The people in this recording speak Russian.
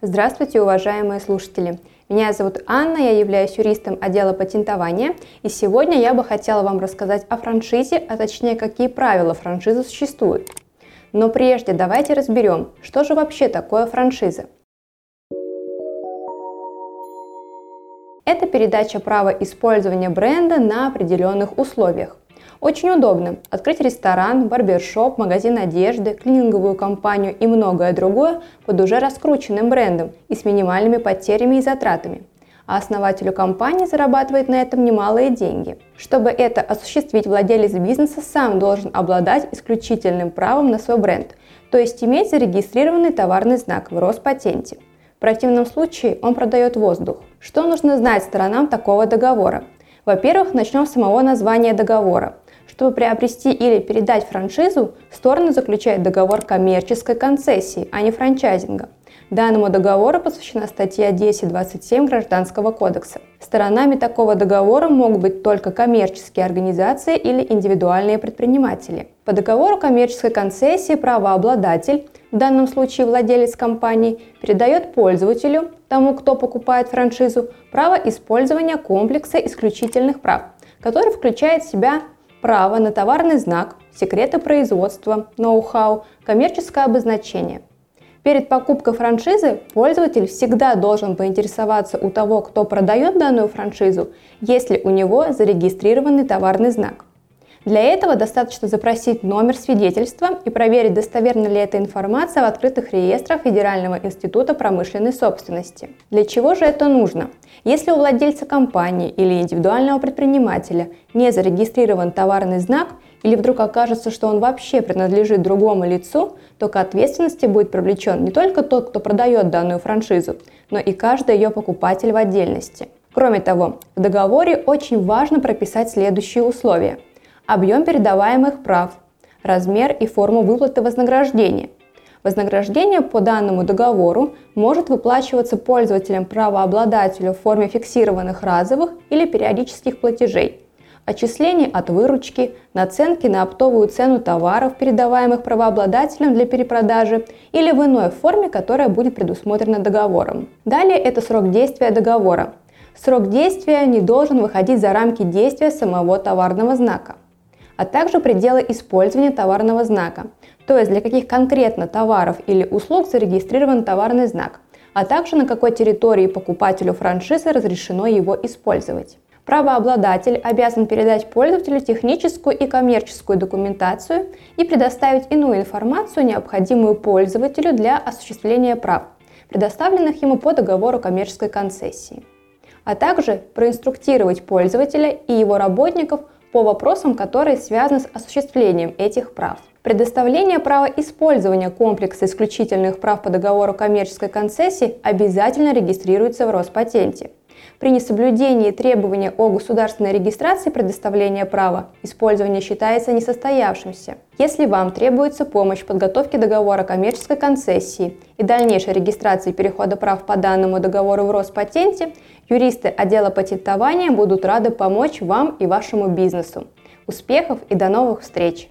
Здравствуйте, уважаемые слушатели! Меня зовут Анна, я являюсь юристом отдела патентования, и сегодня я бы хотела вам рассказать о франшизе, а точнее, какие правила франшизы существуют. Но прежде давайте разберем, что же вообще такое франшиза. Это передача права использования бренда на определенных условиях. Очень удобно открыть ресторан, барбершоп, магазин одежды, клининговую компанию и многое другое под уже раскрученным брендом и с минимальными потерями и затратами. А основателю компании зарабатывает на этом немалые деньги. Чтобы это осуществить, владелец бизнеса сам должен обладать исключительным правом на свой бренд, то есть иметь зарегистрированный товарный знак в Роспатенте. В противном случае он продает воздух. Что нужно знать сторонам такого договора? Во-первых, начнем с самого названия договора. Чтобы приобрести или передать франшизу, стороны заключают договор коммерческой концессии, а не франчайзинга. Данному договору посвящена статья 10.27 Гражданского кодекса. Сторонами такого договора могут быть только коммерческие организации или индивидуальные предприниматели. По договору коммерческой концессии правообладатель, в данном случае владелец компании, передает пользователю, тому, кто покупает франшизу, право использования комплекса исключительных прав, который включает в себя право на товарный знак, секреты производства, ноу-хау, коммерческое обозначение. Перед покупкой франшизы пользователь всегда должен поинтересоваться у того, кто продает данную франшизу, есть ли у него зарегистрированный товарный знак. Для этого достаточно запросить номер свидетельства и проверить, достоверна ли эта информация в открытых реестрах Федерального института промышленной собственности. Для чего же это нужно? Если у владельца компании или индивидуального предпринимателя не зарегистрирован товарный знак или вдруг окажется, что он вообще принадлежит другому лицу, то к ответственности будет привлечен не только тот, кто продает данную франшизу, но и каждый ее покупатель в отдельности. Кроме того, в договоре очень важно прописать следующие условия – объем передаваемых прав, размер и форму выплаты вознаграждения. Вознаграждение по данному договору может выплачиваться пользователям-правообладателю в форме фиксированных разовых или периодических платежей, отчислений от выручки, наценки на оптовую цену товаров, передаваемых правообладателям для перепродажи или в иной форме, которая будет предусмотрена договором. Далее это срок действия договора. Срок действия не должен выходить за рамки действия самого товарного знака а также пределы использования товарного знака, то есть для каких конкретно товаров или услуг зарегистрирован товарный знак, а также на какой территории покупателю франшизы разрешено его использовать. Правообладатель обязан передать пользователю техническую и коммерческую документацию и предоставить иную информацию, необходимую пользователю для осуществления прав, предоставленных ему по договору коммерческой концессии, а также проинструктировать пользователя и его работников – по вопросам, которые связаны с осуществлением этих прав. Предоставление права использования комплекса исключительных прав по договору коммерческой концессии обязательно регистрируется в Роспатенте. При несоблюдении требования о государственной регистрации предоставления права, использование считается несостоявшимся. Если вам требуется помощь в подготовке договора коммерческой концессии и дальнейшей регистрации перехода прав по данному договору в Роспатенте, юристы отдела патентования будут рады помочь вам и вашему бизнесу. Успехов и до новых встреч!